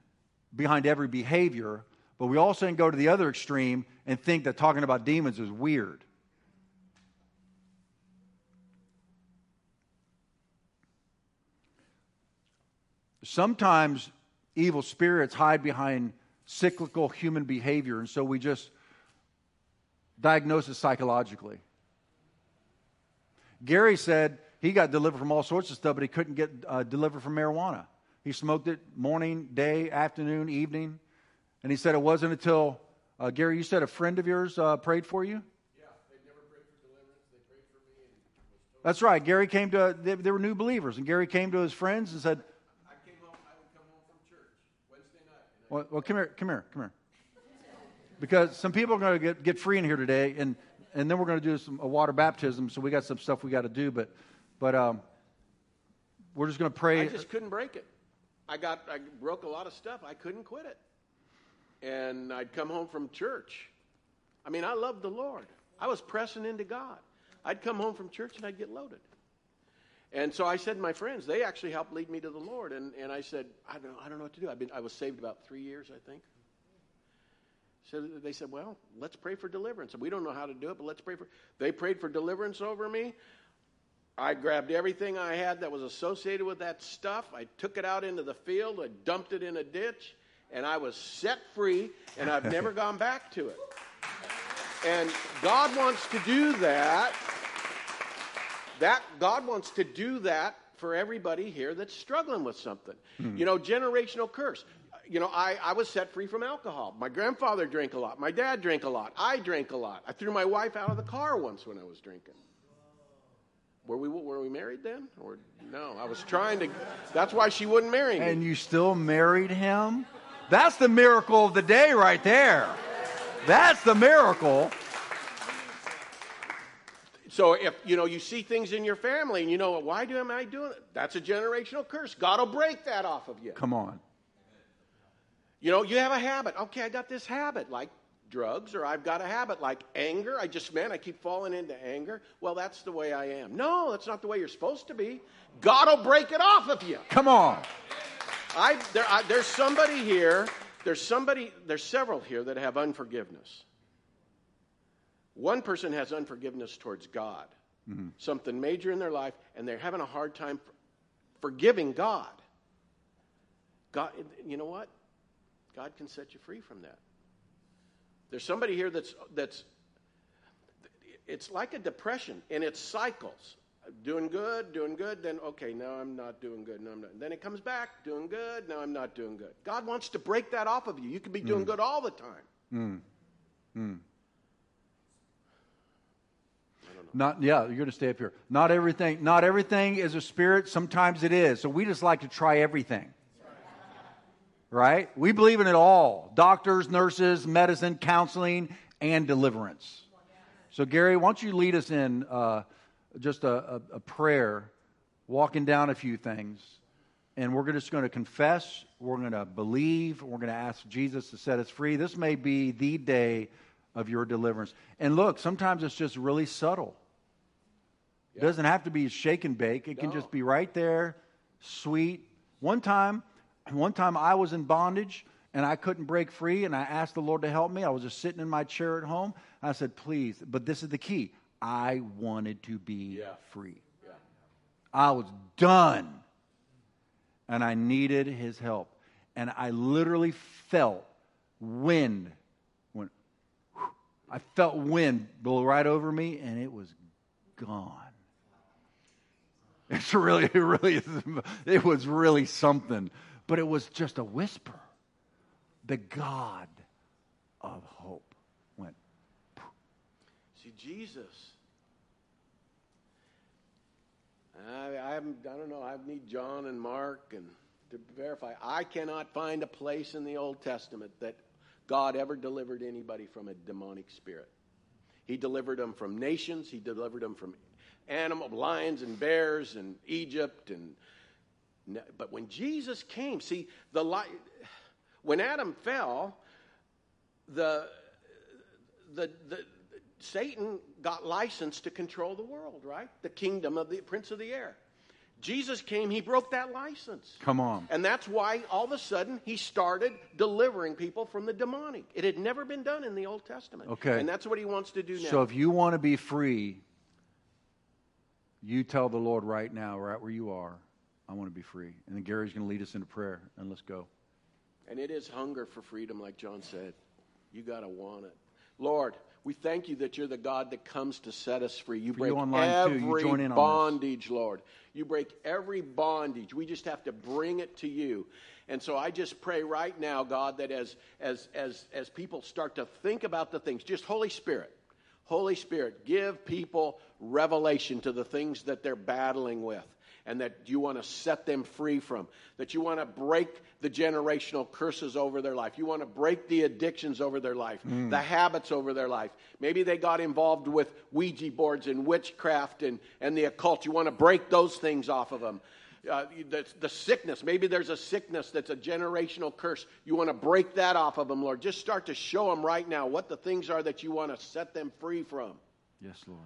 behind every behavior, but we also can go to the other extreme and think that talking about demons is weird. Sometimes evil spirits hide behind cyclical human behavior, and so we just diagnose it psychologically. Gary said he got delivered from all sorts of stuff, but he couldn't get uh, delivered from marijuana. He smoked it morning, day, afternoon, evening. And he said it wasn't until, uh, Gary, you said a friend of yours uh, prayed for you? Yeah, they never prayed for deliverance. They prayed for me. And That's right. Gary came to, they, they were new believers, and Gary came to his friends and said, I came home, I would come home from church Wednesday night. And well, well come here, come here, come here. Because some people are going to get, get free in here today, and, and then we're going to do some a water baptism, so we got some stuff we got to do, but, but um, we're just going to pray. I just couldn't break it. I got, I broke a lot of stuff. I couldn't quit it. And I'd come home from church. I mean, I loved the Lord. I was pressing into God. I'd come home from church and I'd get loaded. And so I said my friends, they actually helped lead me to the Lord. And, and I said, I don't, I don't know what to do. I've been, I was saved about three years, I think. So they said, well, let's pray for deliverance. And we don't know how to do it, but let's pray for. They prayed for deliverance over me. I grabbed everything I had that was associated with that stuff. I took it out into the field. I dumped it in a ditch, and I was set free, and I've never gone back to it. And God wants to do that. That God wants to do that for everybody here that's struggling with something. Hmm. You know, generational curse. You know, I, I was set free from alcohol. My grandfather drank a lot. My dad drank a lot. I drank a lot. I threw my wife out of the car once when I was drinking. Were we, were we married then? Or no? I was trying to. That's why she wouldn't marry me. And you still married him? That's the miracle of the day right there. That's the miracle. So if you know you see things in your family and you know why do am I doing it? That's a generational curse. God will break that off of you. Come on. You know, you have a habit. Okay, I got this habit like drugs, or I've got a habit like anger. I just man, I keep falling into anger. Well, that's the way I am. No, that's not the way you're supposed to be. God will break it off of you. Come on. I, there, I, there's somebody here. There's somebody. There's several here that have unforgiveness. One person has unforgiveness towards God, mm-hmm. something major in their life, and they're having a hard time forgiving God. God, you know what? God can set you free from that. There's somebody here that's that's. It's like a depression, and it cycles. Doing good, doing good, then okay, now I'm not doing good. No, I'm not. Then it comes back, doing good. Now I'm not doing good. God wants to break that off of you. You could be doing mm. good all the time. Mm. Mm. Not yeah, you're to stay up here. Not everything. Not everything is a spirit. Sometimes it is. So we just like to try everything. Right? We believe in it all: doctors, nurses, medicine, counseling, and deliverance. So Gary, why don't you lead us in uh, just a, a, a prayer, walking down a few things, and we're just going to confess. We're going to believe. We're going to ask Jesus to set us free. This may be the day of your deliverance. And look, sometimes it's just really subtle. It doesn't have to be shake and bake. It can just be right there, sweet. One time, one time I was in bondage and I couldn't break free, and I asked the Lord to help me. I was just sitting in my chair at home. I said, "Please," but this is the key. I wanted to be Yeah. free. Yeah. I was done, and I needed His help. And I literally felt wind. When I felt wind blow right over me, and it was gone. It's really, it really, it was really something. But it was just a whisper. the God of hope went. See, Jesus. I, I, haven't, I don't know. I need John and Mark and to verify. I cannot find a place in the Old Testament that God ever delivered anybody from a demonic spirit. He delivered them from nations. He delivered them from animal lions and bears and Egypt and. But when Jesus came, see the light. When Adam fell, the the, the Satan got license to control the world, right? The kingdom of the prince of the air. Jesus came, he broke that license. Come on. And that's why all of a sudden he started delivering people from the demonic. It had never been done in the Old Testament. Okay. And that's what he wants to do now. So if you want to be free, you tell the Lord right now, right where you are, I want to be free. And then Gary's going to lead us into prayer, and let's go. And it is hunger for freedom, like John said. You got to want it. Lord, we thank you that you're the God that comes to set us free. You For break you you every on bondage, Lord. You break every bondage. We just have to bring it to you. And so I just pray right now, God, that as as as as people start to think about the things, just Holy Spirit, Holy Spirit, give people revelation to the things that they're battling with and that you want to set them free from, that you want to break the generational curses over their life. You want to break the addictions over their life, mm. the habits over their life. Maybe they got involved with Ouija boards and witchcraft and, and the occult. You want to break those things off of them. Uh, the, the sickness, maybe there's a sickness that's a generational curse. You want to break that off of them, Lord. Just start to show them right now what the things are that you want to set them free from. Yes, Lord.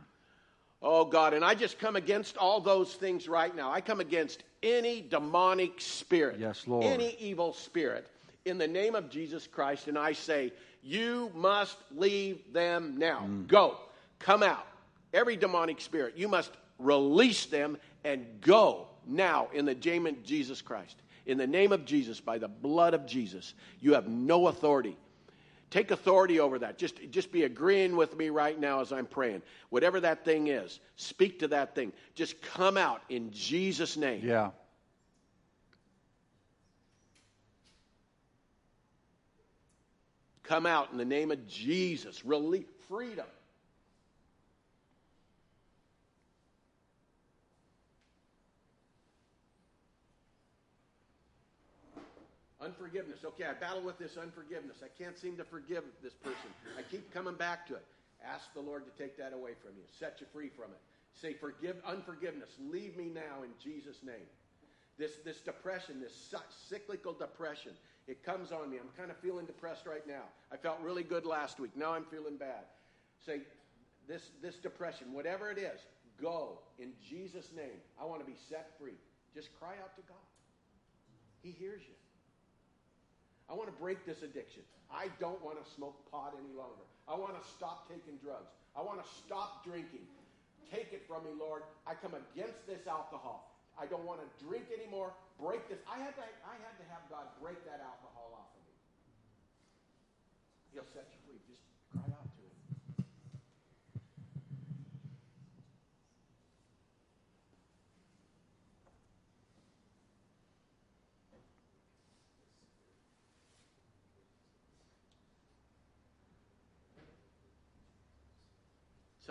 Oh God, and I just come against all those things right now. I come against any demonic spirit, Yes, Lord. any evil spirit in the name of Jesus Christ, and I say, you must leave them now. Mm. Go, come out. Every demonic spirit, you must release them and go now in the name of Jesus Christ. In the name of Jesus, by the blood of Jesus, you have no authority. Take authority over that. Just, just be agreeing with me right now as I'm praying. Whatever that thing is, speak to that thing. Just come out in Jesus' name. Yeah. Come out in the name of Jesus. Relief, freedom. Unforgiveness. Okay, I battle with this unforgiveness. I can't seem to forgive this person. I keep coming back to it. Ask the Lord to take that away from you, set you free from it. Say, forgive unforgiveness. Leave me now in Jesus' name. This, this depression, this cyclical depression, it comes on me. I'm kind of feeling depressed right now. I felt really good last week. Now I'm feeling bad. Say, this, this depression, whatever it is, go in Jesus' name. I want to be set free. Just cry out to God. He hears you. I want to break this addiction. I don't want to smoke pot any longer. I want to stop taking drugs. I want to stop drinking. Take it from me, Lord. I come against this alcohol. I don't want to drink anymore. Break this. I had to, I had to have God break that alcohol off of me. He'll set you free. Just cry out to him.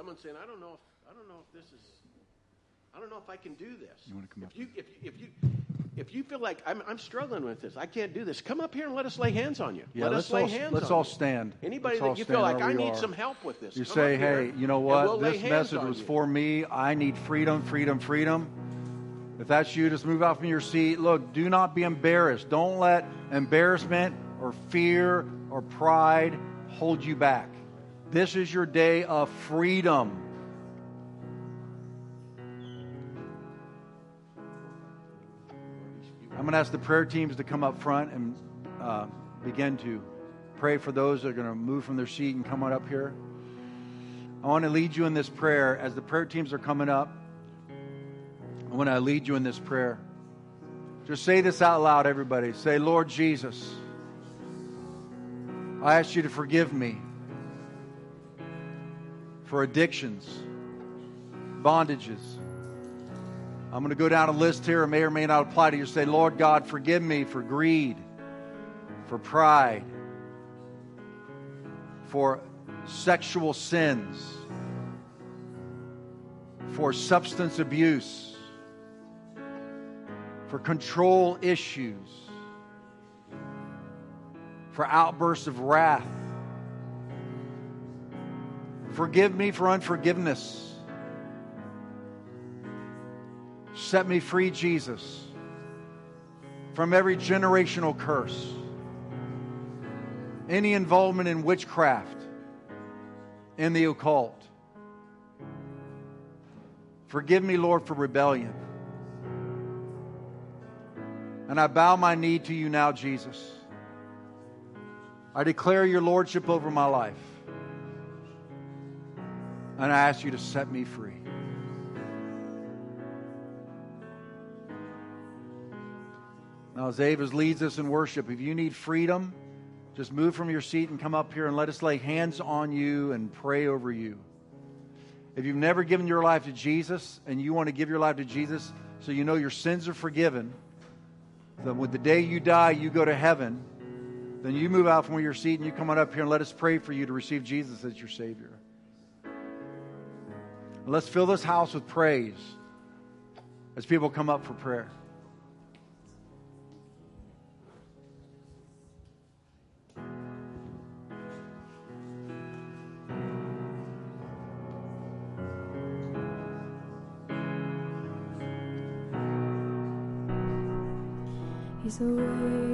Someone's saying, I don't know if I don't know if this is I don't know if I can do this. You wanna come if up you if you if you if you feel like I'm, I'm struggling with this, I can't do this. Come up here and let us lay hands on you. Yeah, let let's lay all, hands let's all you. stand. Anybody Let's that you feel like I need are. some help with this, You say, hey, you know what? we'll this message was you. for me. I need freedom, freedom, freedom. If that's you, just move out from your seat. Look, do not be embarrassed. Don't let embarrassment or fear or pride hold you back. This is your day of freedom. I'm going to ask the prayer teams to come up front and uh, begin to pray for those that are going to move from their seat and come on up here. I want to lead you in this prayer as the prayer teams are coming up. I want to lead you in this prayer. Just say this out loud, everybody. Say, Lord Jesus, I ask you to forgive me for addictions, bondages. I'm going to go down a list here. It may or may not apply to you. Say, Lord God, forgive me for greed, for pride, for sexual sins, for substance abuse, for control issues, for outbursts of wrath. Forgive me for unforgiveness. Set me free, Jesus, from every generational curse, any involvement in witchcraft, in the occult. Forgive me, Lord, for rebellion. And I bow my knee to you now, Jesus. I declare your lordship over my life. And I ask you to set me free. Now, as Avis leads us in worship, if you need freedom, just move from your seat and come up here and let us lay hands on you and pray over you. If you've never given your life to Jesus and you want to give your life to Jesus so you know your sins are forgiven, then with the day you die, you go to heaven, then you move out from your seat and you come on up here and let us pray for you to receive Jesus as your Savior. And let's fill this house with praise as people come up for prayer. He's awakening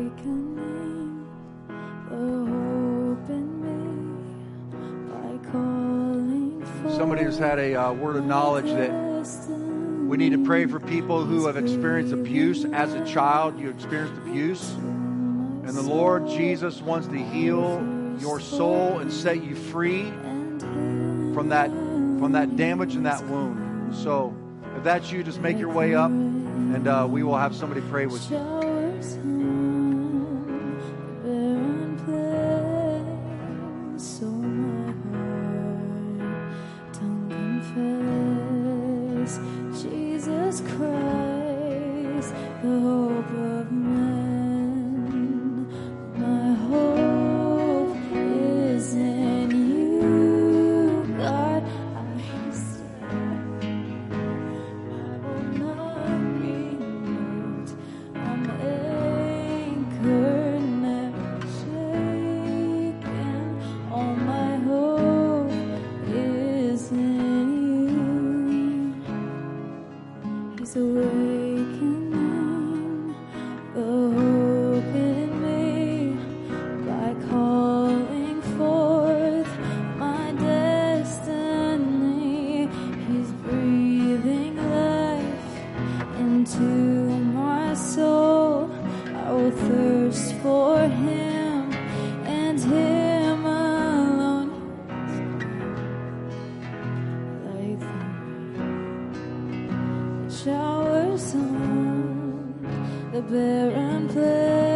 has had a uh, word of knowledge that we need to pray for people who have experienced abuse as a child. You experienced abuse. And the Lord Jesus wants to heal your soul and set you free from that from that damage and that wound. So if that's you, just make your way up and uh, we will have somebody pray with you. The barren plains,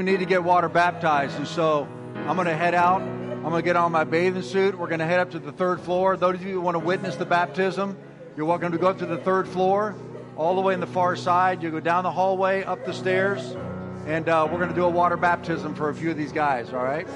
You need to get water baptized, and so I'm going to head out. I'm going to get on my bathing suit. We're going to head up to the third floor. Those of you who want to witness the baptism, you're welcome to go up to the third floor, all the way in the far side. You go down the hallway, up the stairs, and uh, we're going to do a water baptism for a few of these guys. All right.